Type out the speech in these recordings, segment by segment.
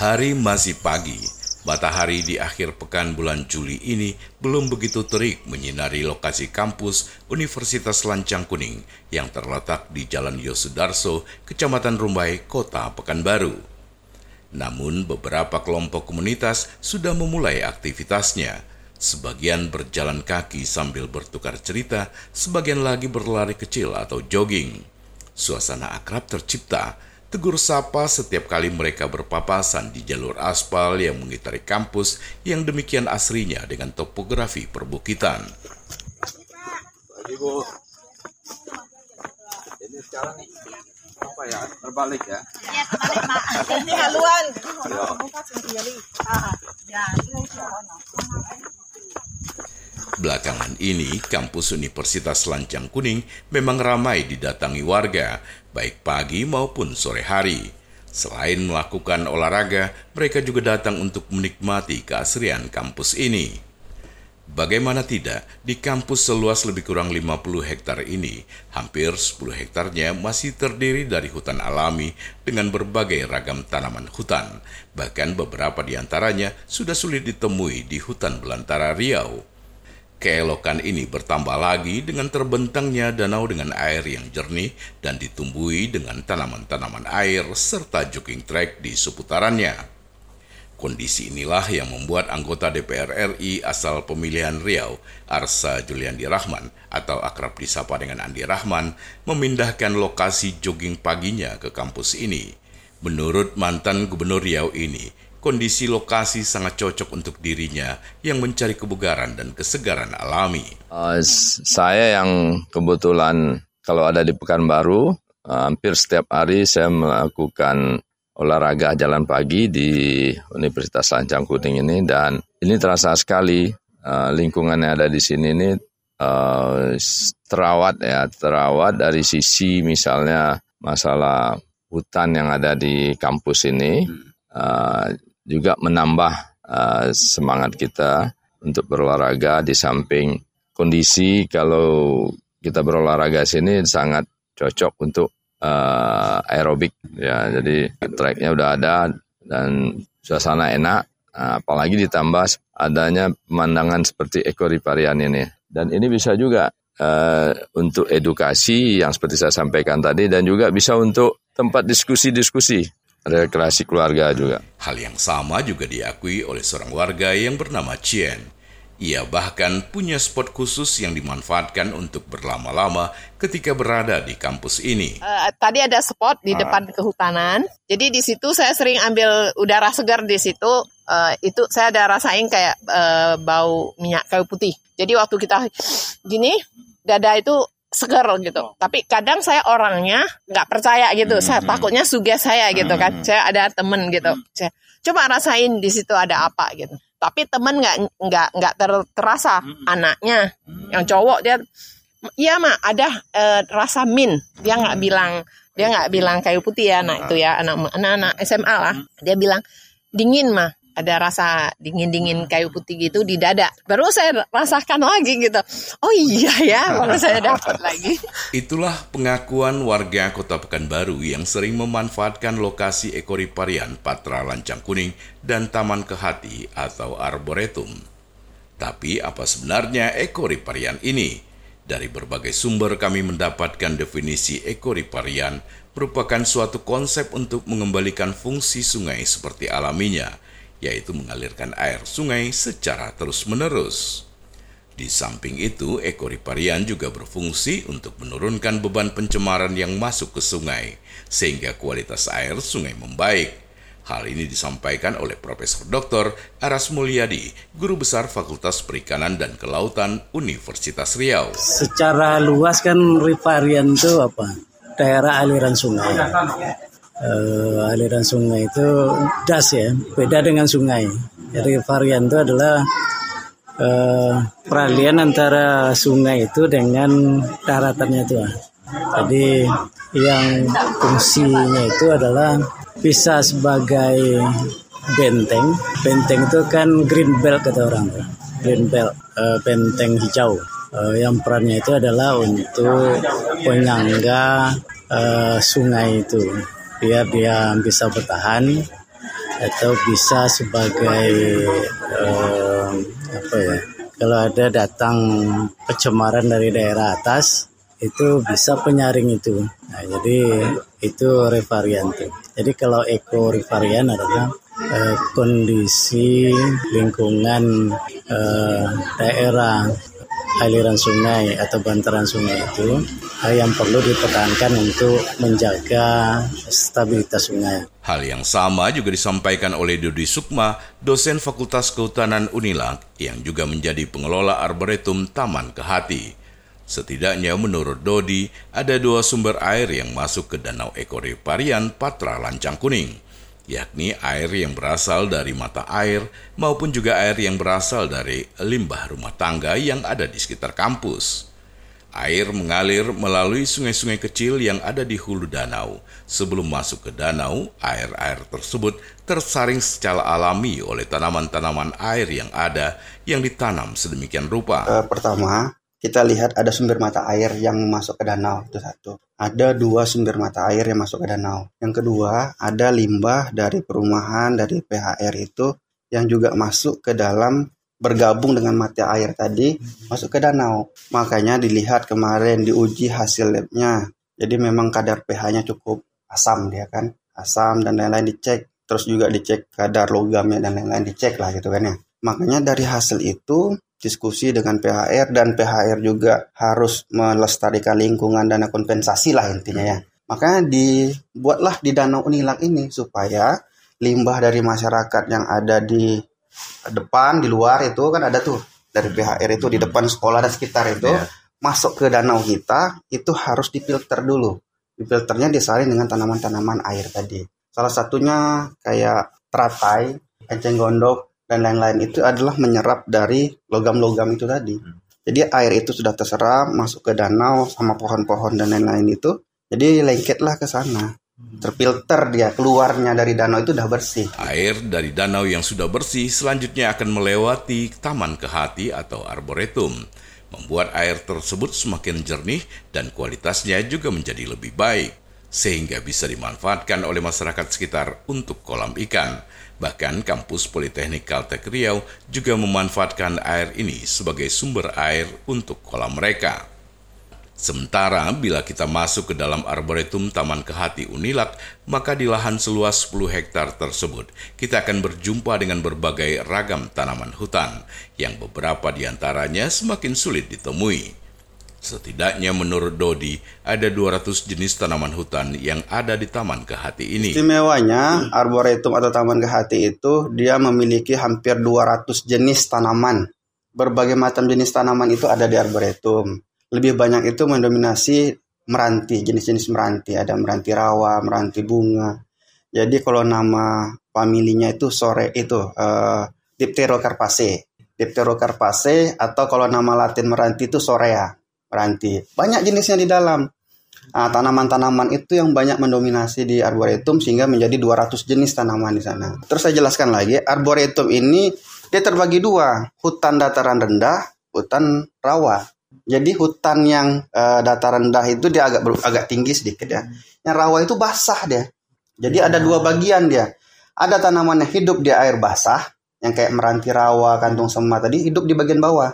Hari masih pagi. Matahari di akhir pekan bulan Juli ini belum begitu terik menyinari lokasi kampus Universitas Lancang Kuning yang terletak di Jalan Yosudarso, Kecamatan Rumbai, Kota Pekanbaru. Namun beberapa kelompok komunitas sudah memulai aktivitasnya. Sebagian berjalan kaki sambil bertukar cerita, sebagian lagi berlari kecil atau jogging. Suasana akrab tercipta tegur sapa setiap kali mereka berpapasan di jalur aspal yang mengitari kampus yang demikian asrinya dengan topografi perbukitan. Ini sekarang apa ya terbalik ya? Iya, terbalik, Mak. Ini haluan. Belakangan ini, kampus Universitas Lancang Kuning memang ramai didatangi warga, baik pagi maupun sore hari. Selain melakukan olahraga, mereka juga datang untuk menikmati keasrian kampus ini. Bagaimana tidak, di kampus seluas lebih kurang 50 hektar ini, hampir 10 hektarnya masih terdiri dari hutan alami dengan berbagai ragam tanaman hutan. Bahkan beberapa di antaranya sudah sulit ditemui di hutan belantara Riau. Keelokan ini bertambah lagi dengan terbentangnya danau dengan air yang jernih dan ditumbuhi dengan tanaman-tanaman air serta jogging track di seputarannya. Kondisi inilah yang membuat anggota DPR RI asal pemilihan Riau, Arsa Juliandi Rahman atau akrab disapa dengan Andi Rahman, memindahkan lokasi jogging paginya ke kampus ini. Menurut mantan gubernur Riau ini, kondisi lokasi sangat cocok untuk dirinya yang mencari kebugaran dan kesegaran alami. Uh, saya yang kebetulan kalau ada di Pekanbaru, uh, hampir setiap hari saya melakukan olahraga jalan pagi di Universitas Lancang Kuning ini dan ini terasa sekali uh, lingkungan yang ada di sini ini uh, terawat ya terawat dari sisi misalnya masalah hutan yang ada di kampus ini uh, juga menambah uh, semangat kita untuk berolahraga di samping kondisi kalau kita berolahraga sini sangat cocok untuk uh, aerobik. Ya jadi tracknya udah ada dan suasana enak. Apalagi ditambah adanya pemandangan seperti ekoriparian ini. Dan ini bisa juga uh, untuk edukasi yang seperti saya sampaikan tadi dan juga bisa untuk tempat diskusi-diskusi rekreasi keluarga juga. Hal yang sama juga diakui oleh seorang warga yang bernama Chien. Ia bahkan punya spot khusus yang dimanfaatkan untuk berlama-lama ketika berada di kampus ini. Uh, tadi ada spot di ah. depan kehutanan, jadi di situ saya sering ambil udara segar di situ. Uh, itu saya ada rasain kayak uh, bau minyak kayu putih. Jadi waktu kita gini, dada itu seger gitu. Oh. Tapi kadang saya orangnya nggak percaya gitu. Hmm. Saya takutnya suges saya gitu kan. Hmm. Saya ada temen gitu. Hmm. Saya coba rasain di situ ada apa gitu. Tapi temen nggak nggak nggak ter, terasa hmm. anaknya hmm. yang cowok dia Iya mak ada e, rasa min dia nggak hmm. bilang dia nggak bilang kayu putih ya anak itu ya anak anak, anak SMA lah dia bilang dingin mah ada rasa dingin-dingin kayu putih gitu di dada. Baru saya rasakan lagi gitu. Oh iya ya, baru saya dapat lagi. Itulah pengakuan warga Kota Pekanbaru yang sering memanfaatkan lokasi ekoriparian Patra Lancang Kuning dan Taman Kehati atau Arboretum. Tapi apa sebenarnya ekoriparian ini? Dari berbagai sumber kami mendapatkan definisi ekoriparian merupakan suatu konsep untuk mengembalikan fungsi sungai seperti alaminya – yaitu mengalirkan air sungai secara terus-menerus. Di samping itu, ekoriparian juga berfungsi untuk menurunkan beban pencemaran yang masuk ke sungai, sehingga kualitas air sungai membaik. Hal ini disampaikan oleh Profesor Dr. Aras Mulyadi, Guru Besar Fakultas Perikanan dan Kelautan Universitas Riau. Secara luas kan riparian itu apa? Daerah aliran sungai uh, aliran sungai itu das ya, beda dengan sungai. Jadi varian itu adalah uh, peralihan antara sungai itu dengan daratannya itu. Jadi yang fungsinya itu adalah bisa sebagai benteng. Benteng itu kan green belt kata orang, green belt, uh, benteng hijau. Uh, yang perannya itu adalah untuk penyangga uh, sungai itu biar dia bisa bertahan atau bisa sebagai eh, apa ya kalau ada datang pencemaran dari daerah atas itu bisa penyaring itu. Nah, jadi itu revarian tuh. Jadi kalau eco revarian adalah eh, kondisi lingkungan eh, daerah aliran sungai atau bantaran sungai itu yang perlu dipertahankan untuk menjaga stabilitas sungai. Hal yang sama juga disampaikan oleh Dodi Sukma, dosen Fakultas Kehutanan Unilag yang juga menjadi pengelola Arboretum Taman Kehati. Setidaknya menurut Dodi, ada dua sumber air yang masuk ke Danau Ekoriparian Patra Lancang Kuning yakni air yang berasal dari mata air maupun juga air yang berasal dari limbah rumah tangga yang ada di sekitar kampus. Air mengalir melalui sungai-sungai kecil yang ada di hulu danau. Sebelum masuk ke danau, air-air tersebut tersaring secara alami oleh tanaman-tanaman air yang ada yang ditanam sedemikian rupa. Uh, pertama, kita lihat ada sumber mata air yang masuk ke danau itu satu. Ada dua sumber mata air yang masuk ke danau. Yang kedua, ada limbah dari perumahan dari PHR itu yang juga masuk ke dalam bergabung dengan mata air tadi masuk ke danau. Makanya dilihat kemarin diuji hasil labnya. Jadi memang kadar pH-nya cukup asam dia kan, asam dan lain-lain dicek. Terus juga dicek kadar logamnya dan lain-lain dicek lah gitu kan ya. Makanya dari hasil itu diskusi dengan PHR dan PHR juga harus melestarikan lingkungan dana kompensasi lah intinya ya. Makanya dibuatlah di Danau Unilag ini supaya limbah dari masyarakat yang ada di depan, di luar itu kan ada tuh dari PHR itu di depan sekolah dan sekitar itu yeah. masuk ke danau kita itu harus difilter dulu. Difilternya disaring dengan tanaman-tanaman air tadi. Salah satunya kayak teratai, enceng gondok, dan lain-lain itu adalah menyerap dari logam-logam itu tadi. Hmm. Jadi air itu sudah terserap masuk ke danau sama pohon-pohon dan lain-lain itu. Jadi lengketlah ke sana. Hmm. Terfilter dia keluarnya dari danau itu sudah bersih. Air dari danau yang sudah bersih selanjutnya akan melewati taman kehati atau arboretum. Membuat air tersebut semakin jernih dan kualitasnya juga menjadi lebih baik. Sehingga bisa dimanfaatkan oleh masyarakat sekitar untuk kolam ikan. Bahkan kampus Politeknik Kaltek Riau juga memanfaatkan air ini sebagai sumber air untuk kolam mereka. Sementara bila kita masuk ke dalam arboretum Taman Kehati Unilak, maka di lahan seluas 10 hektar tersebut, kita akan berjumpa dengan berbagai ragam tanaman hutan, yang beberapa di antaranya semakin sulit ditemui. Setidaknya menurut Dodi, ada 200 jenis tanaman hutan yang ada di Taman Kehati ini. Istimewanya, arboretum atau Taman Kehati itu dia memiliki hampir 200 jenis tanaman. Berbagai macam jenis tanaman itu ada di arboretum. Lebih banyak itu mendominasi meranti, jenis-jenis meranti. Ada meranti rawa, meranti bunga. Jadi kalau nama familinya itu sore itu uh, Dipterocarpaceae. Dipterocarpaceae atau kalau nama latin meranti itu sorea ranti. Banyak jenisnya di dalam. Nah, tanaman-tanaman itu yang banyak mendominasi di arboretum sehingga menjadi 200 jenis tanaman di sana. Terus saya jelaskan lagi, arboretum ini dia terbagi dua, hutan dataran rendah, hutan rawa. Jadi hutan yang uh, dataran rendah itu dia agak agak tinggi sedikit ya. Yang rawa itu basah dia. Jadi ada dua bagian dia. Ada tanaman yang hidup di air basah, yang kayak meranti rawa, kantung sema tadi hidup di bagian bawah.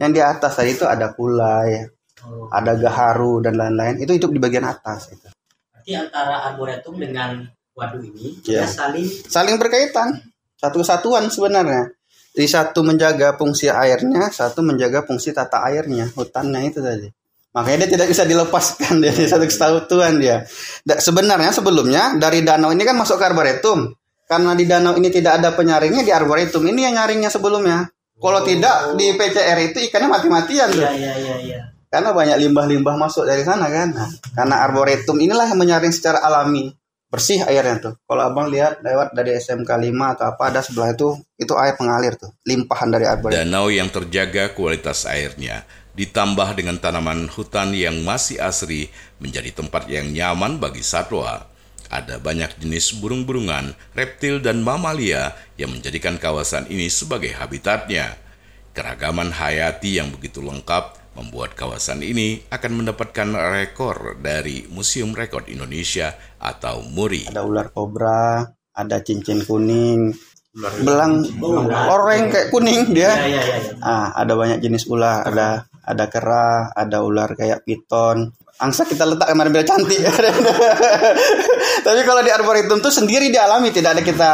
Yang di atas tadi itu ada kulai, oh. ada gaharu dan lain-lain. Itu hidup di bagian atas. Itu. Berarti antara arboretum dengan waduk ini yeah. saling saling berkaitan. Satu kesatuan sebenarnya. Di satu menjaga fungsi airnya, satu menjaga fungsi tata airnya, hutannya itu tadi. Makanya dia tidak bisa dilepaskan dari satu kesatuan dia. Da, sebenarnya sebelumnya dari danau ini kan masuk ke arboretum. Karena di danau ini tidak ada penyaringnya di arboretum ini yang nyaringnya sebelumnya. Kalau tidak di PCR itu ikannya mati-matian tuh. Iya, iya, iya, iya. Karena banyak limbah-limbah masuk dari sana kan. Nah, karena arboretum inilah yang menyaring secara alami bersih airnya tuh. Kalau abang lihat lewat dari SMK 5 atau apa ada sebelah itu itu air pengalir tuh, limpahan dari arboretum. Danau yang terjaga kualitas airnya ditambah dengan tanaman hutan yang masih asri menjadi tempat yang nyaman bagi satwa ada banyak jenis burung-burungan, reptil, dan mamalia yang menjadikan kawasan ini sebagai habitatnya. Keragaman hayati yang begitu lengkap membuat kawasan ini akan mendapatkan rekor dari Museum Rekor Indonesia atau MURI. Ada ular kobra, ada cincin kuning, belang oreng kayak kuning dia. Ya, ya, ya, ya. Ah, ada banyak jenis ular, ada ada kera, ada ular kayak piton. Angsa kita letak kemarin biar cantik. Tapi kalau di arboretum tuh sendiri dialami, tidak ada kita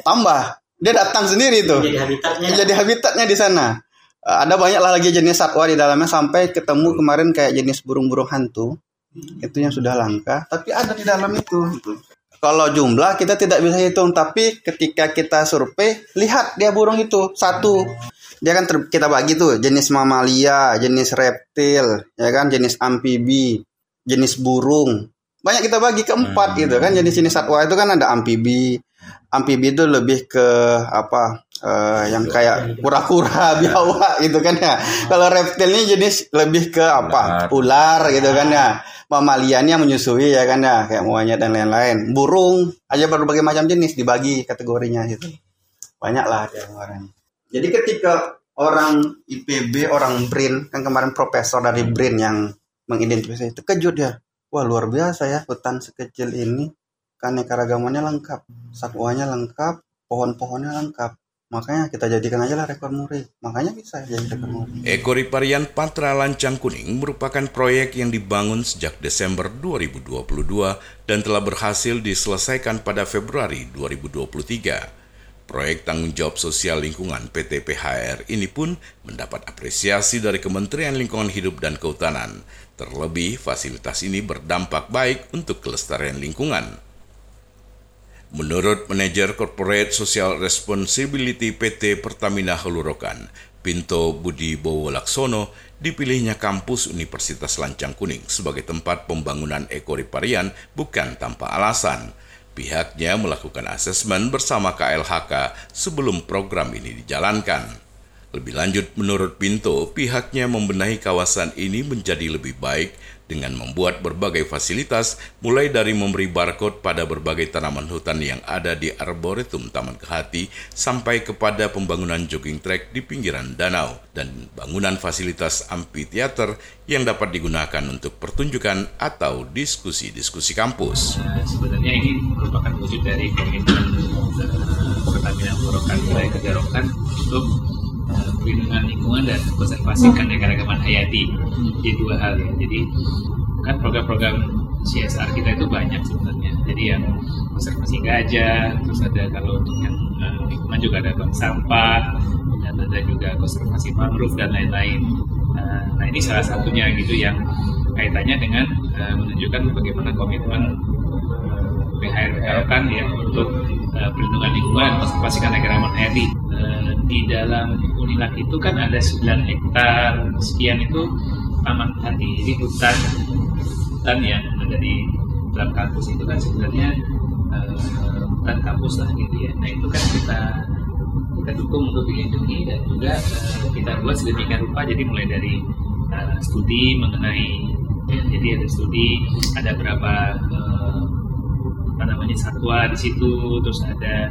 tambah. Dia datang sendiri tuh. Jadi habitatnya. Jadi habitatnya di sana. Eh, Ada banyak lah lagi jenis satwa di dalamnya sampai ketemu kemarin kayak jenis burung-burung hantu. Itu yang sudah langka, tapi ada di dalam itu. Kalau jumlah kita tidak bisa hitung, tapi ketika kita survei, lihat dia burung itu satu. Dia kan ter- kita bagi tuh jenis mamalia, jenis reptil, ya kan, jenis amfibi, jenis burung. Banyak kita bagi keempat gitu kan. Jenis-jenis satwa itu kan ada amfibi. Amfibi itu lebih ke apa? eh, yang kayak kura-kura, biawak gitu kan ya. Kalau reptil ini jenis lebih ke apa? Ular gitu kan ya. Mamalianya menyusui ya kan ya, kayak monyet dan lain-lain. Burung aja berbagai macam jenis dibagi kategorinya gitu. Banyak lah dia kemarin. Jadi ketika orang IPB, orang BRIN, kan kemarin profesor dari BRIN yang mengidentifikasi itu kejut ya. Wah luar biasa ya hutan sekecil ini keanekaragamannya lengkap, satwanya lengkap, pohon-pohonnya lengkap. Makanya kita jadikan aja lah rekor muri. Makanya bisa jadi rekor muri. Ekoriparian Patra Lancang Kuning merupakan proyek yang dibangun sejak Desember 2022 dan telah berhasil diselesaikan pada Februari 2023. Proyek tanggung jawab sosial lingkungan PT PHR ini pun mendapat apresiasi dari Kementerian Lingkungan Hidup dan Kehutanan. Terlebih, fasilitas ini berdampak baik untuk kelestarian lingkungan. Menurut manajer Corporate Social Responsibility PT Pertamina Hulurokan, Pinto Budi Bowo Laksono, dipilihnya kampus Universitas Lancang Kuning sebagai tempat pembangunan ekoriparian bukan tanpa alasan. Pihaknya melakukan asesmen bersama KLHK sebelum program ini dijalankan. Lebih lanjut, menurut Pinto, pihaknya membenahi kawasan ini menjadi lebih baik dengan membuat berbagai fasilitas, mulai dari memberi barcode pada berbagai tanaman hutan yang ada di Arboretum Taman Kehati, sampai kepada pembangunan jogging track di pinggiran danau, dan bangunan fasilitas amphitheater yang dapat digunakan untuk pertunjukan atau diskusi-diskusi kampus. Sebenarnya ini merupakan wujud dari komitmen Pertamina Borokan Wilayah Kegarokan untuk perlindungan lingkungan dan konservasi keanekaragaman hayati di dua hal ya. Jadi kan program-program CSR kita itu banyak sebenarnya. Jadi yang konservasi gajah, terus ada kalau untuk yang eh, lingkungan juga ada bank sampah, dan ada juga konservasi mangrove dan lain-lain. Eh, Nah ini salah satunya gitu yang kaitannya dengan eh, menunjukkan bagaimana komitmen PHR Pegarokan ya untuk perlindungan lingkungan dan konservasi keanekaragaman hayati. Uh, di dalam Unilak itu kan ada 9 hektar. Sekian itu taman hati, jadi hutan. Hutan yang ada di dalam kampus itu kan sebenarnya uh, hutan kampus lah gitu ya. Nah itu kan kita kita dukung untuk dilindungi dan juga uh, kita buat sedemikian rupa. Jadi mulai dari uh, studi mengenai ya, jadi ada studi ada berapa uh, apa namanya satwa di situ terus ada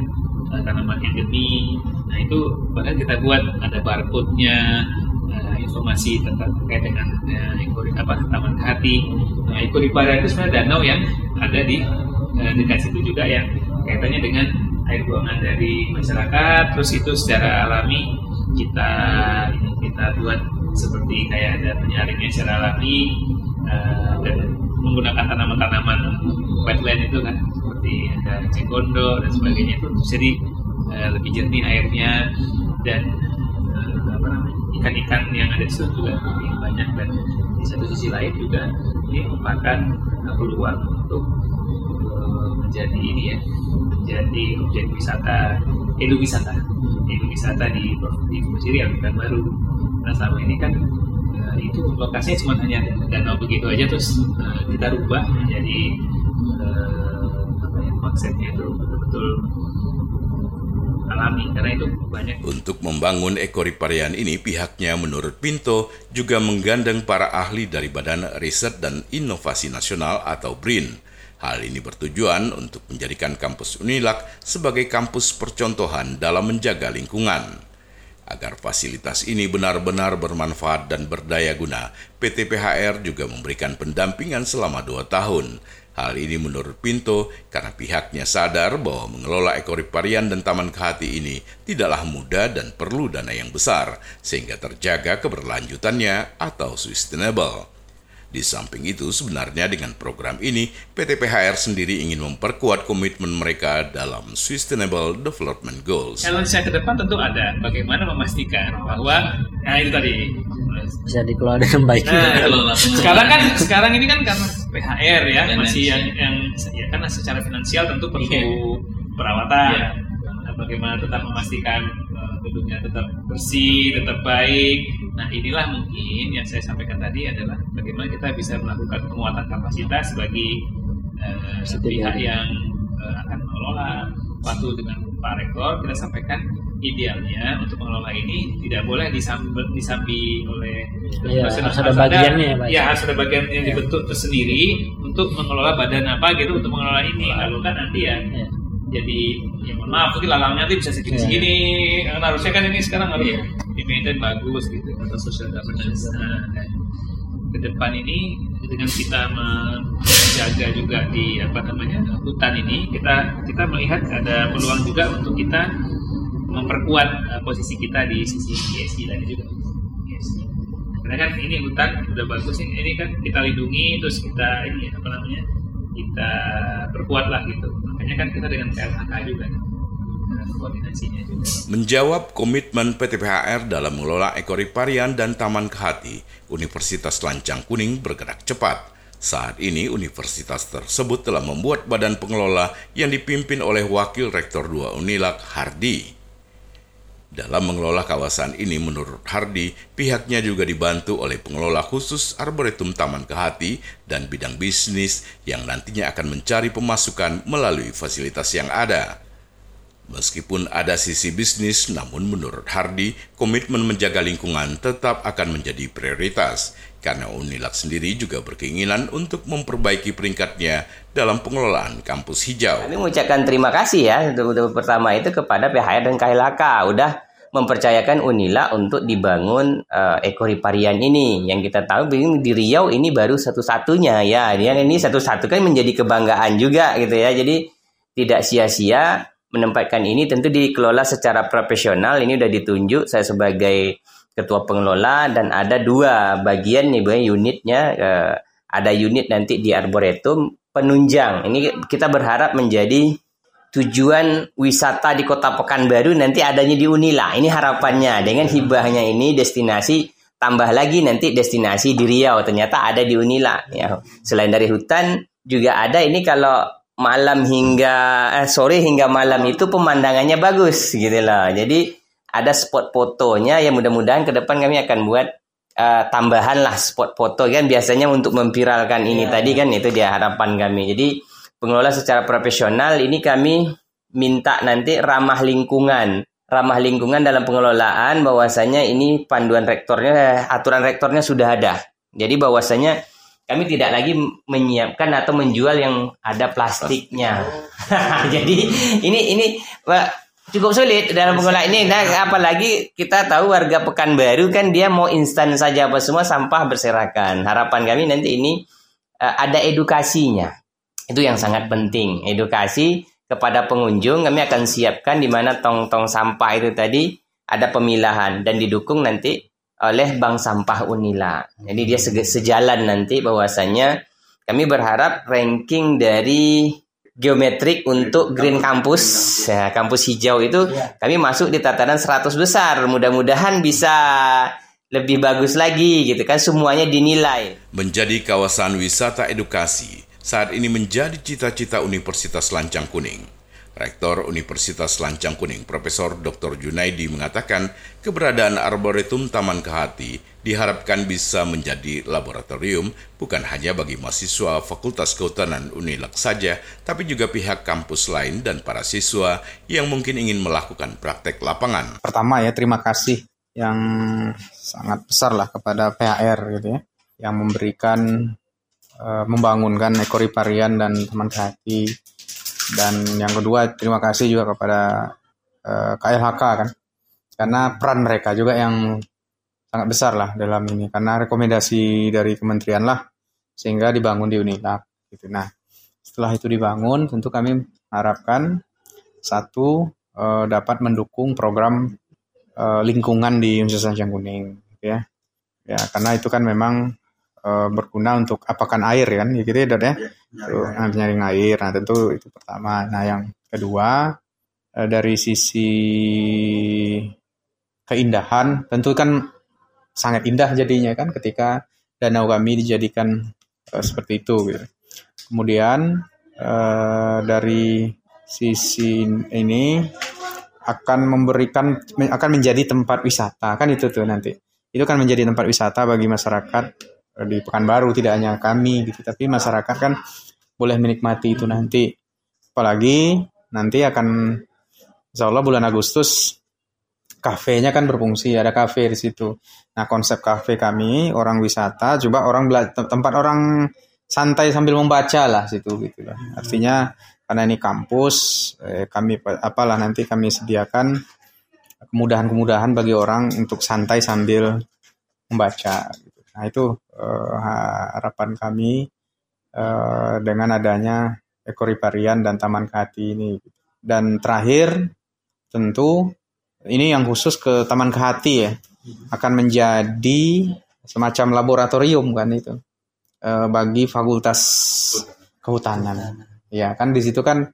uh, tanaman endemi nah itu bahkan kita buat ada barcode-nya uh, informasi tentang terkait dengan uh, ekori apa taman hati. Nah, ekoripara itu sebenarnya danau yang ada di uh, dekat situ juga yang kaitannya dengan air buangan dari masyarakat. Terus itu secara alami kita kita buat seperti kayak ada penyaringnya secara alami uh, dan menggunakan tanaman-tanaman wetland itu kan seperti ada cegondo dan sebagainya itu. Jadi uh, lebih jernih airnya dan namanya ikan-ikan yang ada di situ juga lebih banyak dan di satu sisi lain juga ini merupakan peluang untuk uh, menjadi ini ya menjadi objek wisata edu wisata edu wisata di di Provinsi Riau bukan baru. Nah selama ini kan itu lokasinya cuma hanya danau begitu aja terus kita rubah menjadi apa ya konsepnya itu betul-betul alami karena itu banyak Untuk membangun ekoriparian ini, pihaknya menurut Pinto juga menggandeng para ahli dari Badan Riset dan Inovasi Nasional atau BRIN. Hal ini bertujuan untuk menjadikan kampus Unilak sebagai kampus percontohan dalam menjaga lingkungan. Agar fasilitas ini benar-benar bermanfaat dan berdaya guna, PT PHR juga memberikan pendampingan selama dua tahun. Hal ini menurut Pinto karena pihaknya sadar bahwa mengelola ekoriparian dan taman kehati ini tidaklah mudah dan perlu dana yang besar, sehingga terjaga keberlanjutannya atau sustainable. Di samping itu, sebenarnya dengan program ini, PT PHR sendiri ingin memperkuat komitmen mereka dalam Sustainable Development Goals. Challenge saya ke depan tentu ada, bagaimana memastikan bahwa, nah itu tadi, bisa dikelola dengan baik. Nah, sekarang kan, sekarang ini kan karena PHR ya, masih yang, yang ya kan secara finansial tentu perlu iya. perawatan. Yeah. Nah, bagaimana tetap memastikan uh, gedungnya tetap bersih, tetap baik, Nah inilah mungkin yang saya sampaikan tadi adalah bagaimana kita bisa melakukan penguatan kapasitas bagi uh, pihak yang uh, akan mengelola waktu dengan Pak Rektor. Kita sampaikan idealnya untuk mengelola ini tidak boleh disambi, disambi oleh ya, harus ada bagiannya ya, ya harus ada bagian yang ya. dibentuk tersendiri untuk mengelola badan apa gitu untuk mengelola ini. Lalu kan nanti ya, ya jadi ya mohon maaf mungkin lalangnya nanti bisa segini segini yeah. karena harusnya kan ini sekarang harus yeah. Maintain bagus gitu atau social governance. Nah, ke depan ini dengan kita menjaga juga di apa namanya hutan ini kita kita melihat ada peluang juga untuk kita memperkuat uh, posisi kita di sisi ESG tadi juga. ESG. karena kan ini hutan udah bagus ini, ini kan kita lindungi terus kita ini apa namanya kita perkuat lah gitu. Makanya kan kita dengan KLHK juga Menjawab komitmen PT PHR dalam mengelola ekoriparian dan taman kehati, Universitas Lancang Kuning bergerak cepat. Saat ini universitas tersebut telah membuat badan pengelola yang dipimpin oleh Wakil Rektor 2 Unilak Hardi. Dalam mengelola kawasan ini menurut Hardi, pihaknya juga dibantu oleh pengelola khusus Arboretum Taman Kehati dan bidang bisnis yang nantinya akan mencari pemasukan melalui fasilitas yang ada. Meskipun ada sisi bisnis, namun menurut Hardi, komitmen menjaga lingkungan tetap akan menjadi prioritas karena Unilak sendiri juga berkeinginan untuk memperbaiki peringkatnya dalam pengelolaan kampus hijau. Kami mengucapkan terima kasih ya untuk, pertama itu kepada PHR dan KLHK udah mempercayakan Unila untuk dibangun uh, ekoriparian ini. Yang kita tahu di Riau ini baru satu-satunya ya. Ini satu-satu kan menjadi kebanggaan juga gitu ya. Jadi tidak sia-sia menempatkan ini tentu dikelola secara profesional. Ini sudah ditunjuk saya sebagai ketua pengelola dan ada dua bagian nih, bagian unitnya. Uh, ada unit nanti di arboretum penunjang. Ini kita berharap menjadi tujuan wisata di Kota Pekanbaru nanti adanya di Unila. Ini harapannya dengan hibahnya ini destinasi tambah lagi nanti destinasi di Riau ternyata ada di Unila ya. Selain dari hutan juga ada ini kalau malam hingga eh, sore hingga malam itu pemandangannya bagus gitu loh. Jadi ada spot fotonya yang mudah-mudahan ke depan kami akan buat uh, tambahan lah spot foto kan biasanya untuk memviralkan ini ya. tadi kan itu dia harapan kami. Jadi pengelola secara profesional ini kami minta nanti ramah lingkungan. Ramah lingkungan dalam pengelolaan bahwasanya ini panduan rektornya eh, aturan rektornya sudah ada. Jadi bahwasanya kami tidak lagi menyiapkan atau menjual yang ada plastiknya. Jadi ini ini cukup sulit dalam pengelolaan ini. Nah, apalagi kita tahu warga Pekanbaru kan dia mau instan saja apa semua sampah berserakan. Harapan kami nanti ini uh, ada edukasinya. Itu yang sangat penting. Edukasi kepada pengunjung kami akan siapkan di mana tong-tong sampah itu tadi ada pemilahan dan didukung nanti oleh Bank Sampah Unila. Jadi dia sejalan nanti bahwasanya kami berharap ranking dari geometrik untuk Green Campus, ya, kampus hijau itu kami masuk di tatanan 100 besar. Mudah-mudahan bisa lebih bagus lagi gitu kan semuanya dinilai. Menjadi kawasan wisata edukasi saat ini menjadi cita-cita Universitas Lancang Kuning. Rektor Universitas Lancang Kuning, Profesor Dr. Junaidi mengatakan keberadaan Arboretum Taman Kehati diharapkan bisa menjadi laboratorium bukan hanya bagi mahasiswa Fakultas Kehutanan Unilak saja, tapi juga pihak kampus lain dan para siswa yang mungkin ingin melakukan praktek lapangan. Pertama ya, terima kasih yang sangat besar lah kepada PHR gitu ya, yang memberikan, uh, membangunkan ekoriparian dan Taman Kehati dan yang kedua terima kasih juga kepada uh, eh, KLHK kan. Karena peran mereka juga yang sangat besar lah dalam ini. Karena rekomendasi dari kementerian lah sehingga dibangun di Unilab gitu. Nah setelah itu dibangun tentu kami harapkan satu uh, dapat mendukung program uh, lingkungan di Universitas Sanjang Kuning ya. Ya karena itu kan memang uh, berguna untuk apakan air kan? Ya gitu ya Dot ya? Nah, nyaring air. nah tentu itu pertama. Nah yang kedua uh, dari sisi keindahan tentu kan sangat indah jadinya kan? Ketika danau kami dijadikan uh, seperti itu gitu. kemudian uh, dari sisi ini akan memberikan akan menjadi tempat wisata. Kan itu tuh nanti. Itu kan menjadi tempat wisata bagi masyarakat eh, di Pekanbaru tidak hanya kami gitu tapi masyarakat kan boleh menikmati itu nanti. Apalagi nanti akan Insya Allah bulan Agustus kafenya kan berfungsi ada kafe di situ. Nah konsep kafe kami orang wisata coba orang tempat orang santai sambil membaca lah situ gitu lah. Artinya karena ini kampus eh, kami apalah nanti kami sediakan kemudahan-kemudahan bagi orang untuk santai sambil membaca. Nah itu eh, harapan kami eh, dengan adanya ekoriparian dan taman kehati ini. Dan terakhir tentu ini yang khusus ke taman kehati ya akan menjadi semacam laboratorium kan itu eh, bagi fakultas kehutanan. Ya kan di situ kan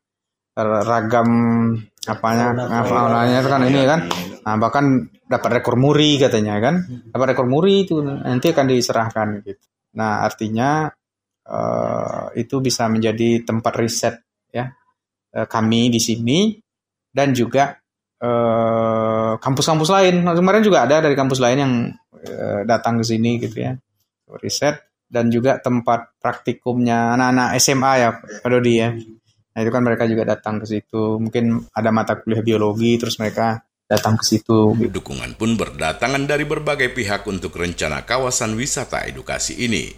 ragam apanya faunanya itu kan ini kan nah, bahkan dapat rekor muri katanya kan dapat rekor muri itu nanti akan diserahkan gitu nah artinya uh, itu bisa menjadi tempat riset ya uh, kami di sini dan juga eh, kampus-kampus uh, lain nah, kemarin juga ada dari kampus lain yang uh, datang ke sini gitu ya riset dan juga tempat praktikumnya anak-anak SMA ya Pak Dodi ya. Nah itu kan mereka juga datang ke situ. Mungkin ada mata kuliah biologi terus mereka datang ke situ. Dukungan pun berdatangan dari berbagai pihak untuk rencana kawasan wisata edukasi ini.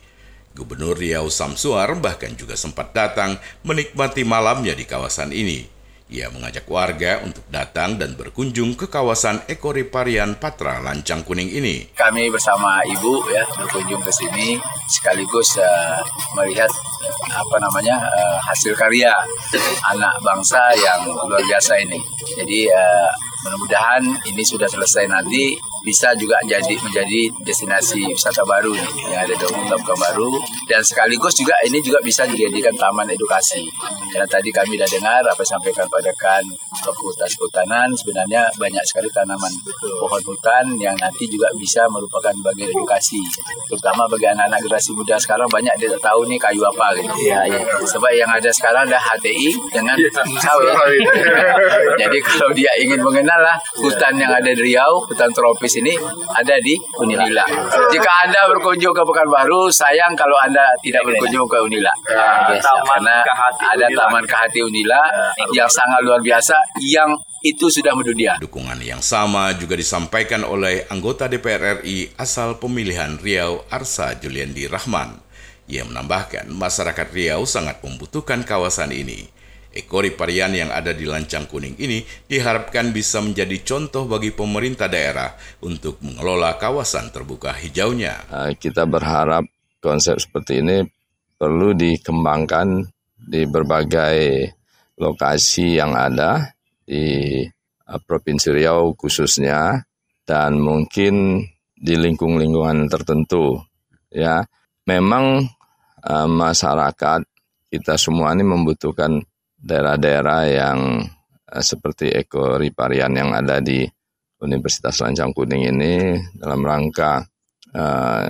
Gubernur Riau Samsuar bahkan juga sempat datang menikmati malamnya di kawasan ini. Ia mengajak warga untuk datang dan berkunjung ke kawasan ekoriparian Patra Lancang Kuning ini. Kami bersama ibu ya berkunjung ke sini sekaligus uh, melihat apa namanya uh, hasil karya anak bangsa yang luar biasa ini. Jadi uh, mudah-mudahan ini sudah selesai nanti bisa juga jadi menjadi destinasi wisata baru nih, yang ada di Kota baru. Dan sekaligus juga ini juga bisa dijadikan taman edukasi. Karena tadi kami sudah dengar apa yang disampaikan pada kan Fakultas Kehutanan sebenarnya banyak sekali tanaman pohon hutan yang nanti juga bisa merupakan bagian edukasi. Terutama bagi anak-anak generasi muda sekarang banyak dia tahu nih kayu apa gitu. Ya, ya. sebab yang ada sekarang ada HTI dengan sawit jadi kalau dia ingin mengenal lah hutan yang ada di Riau hutan tropis ini ada di Unila. Jika Anda berkunjung ke Pekanbaru, sayang kalau Anda tidak berkunjung ke Unila. Ya, karena ada Taman Kehati Unila yang sangat luar biasa yang itu sudah mendunia. Dukungan yang sama juga disampaikan oleh anggota DPR RI asal pemilihan Riau Arsa Juliandi Rahman. Ia menambahkan masyarakat Riau sangat membutuhkan kawasan ini. Ekoriparian yang ada di Lancang Kuning ini diharapkan bisa menjadi contoh bagi pemerintah daerah untuk mengelola kawasan terbuka hijaunya. Ah, kita berharap konsep seperti ini perlu dikembangkan di berbagai lokasi yang ada di ah, Provinsi Riau khususnya dan mungkin di lingkung-lingkungan tertentu ya memang uh, masyarakat kita semua ini membutuhkan daerah-daerah yang uh, seperti Eko Riparian yang ada di Universitas Lancang Kuning ini dalam rangka uh,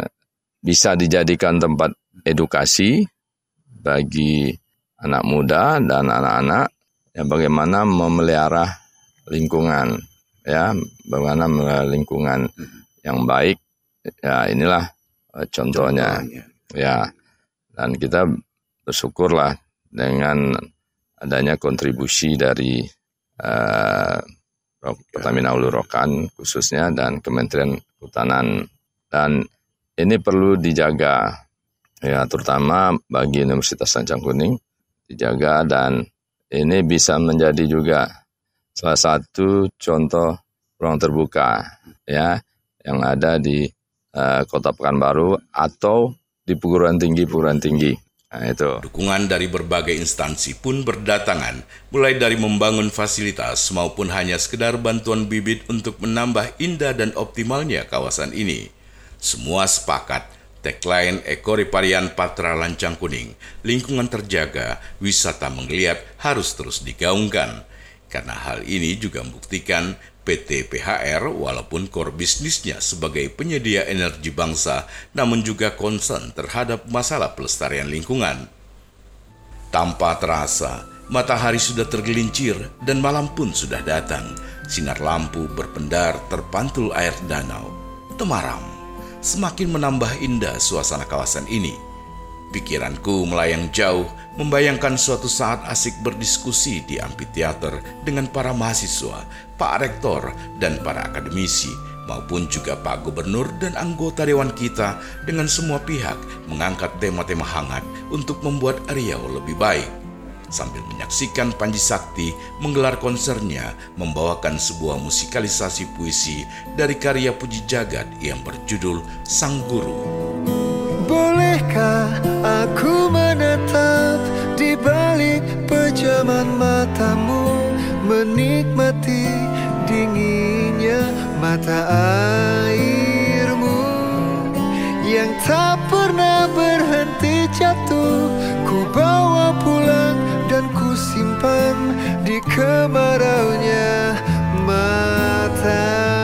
bisa dijadikan tempat edukasi bagi anak muda dan anak-anak ya bagaimana memelihara lingkungan ya bagaimana memelihara lingkungan yang baik ya inilah uh, contohnya. Ya dan kita bersyukurlah dengan adanya kontribusi dari uh, Pertamina Hulu Rokan khususnya dan Kementerian Kehutanan. Dan ini perlu dijaga ya terutama bagi Universitas Sancang Kuning dijaga dan ini bisa menjadi juga salah satu contoh ruang terbuka ya yang ada di uh, Kota Pekanbaru atau di perguruan tinggi perguruan tinggi Nah, itu. Dukungan dari berbagai instansi pun berdatangan, mulai dari membangun fasilitas maupun hanya sekedar bantuan bibit untuk menambah indah dan optimalnya kawasan ini. Semua sepakat tagline Ekoriparian Patra Lancang Kuning, lingkungan terjaga, wisata menggeliat harus terus digaungkan. Karena hal ini juga membuktikan PT PHR walaupun core bisnisnya sebagai penyedia energi bangsa namun juga concern terhadap masalah pelestarian lingkungan. Tanpa terasa, matahari sudah tergelincir dan malam pun sudah datang. Sinar lampu berpendar terpantul air danau. Temaram, semakin menambah indah suasana kawasan ini. Pikiranku melayang jauh, membayangkan suatu saat asik berdiskusi di amphitheater dengan para mahasiswa, Pak Rektor, dan para akademisi, maupun juga Pak Gubernur dan anggota Dewan kita dengan semua pihak mengangkat tema-tema hangat untuk membuat Riau lebih baik. Sambil menyaksikan Panji Sakti menggelar konsernya membawakan sebuah musikalisasi puisi dari karya Puji Jagat yang berjudul Sang Guru. Bolehkah aku menetap di balik pejaman matamu Menikmati dinginnya mata airmu Yang tak pernah berhenti jatuh. Ku bawa pulang dan ku simpan di kemaraunya mataku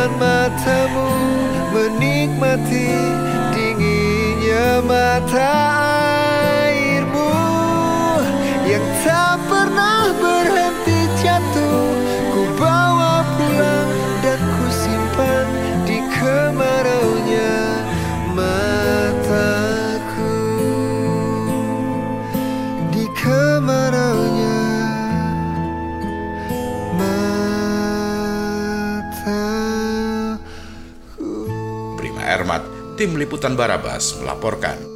pejaman matamu Menikmati Tim Liputan Barabas melaporkan.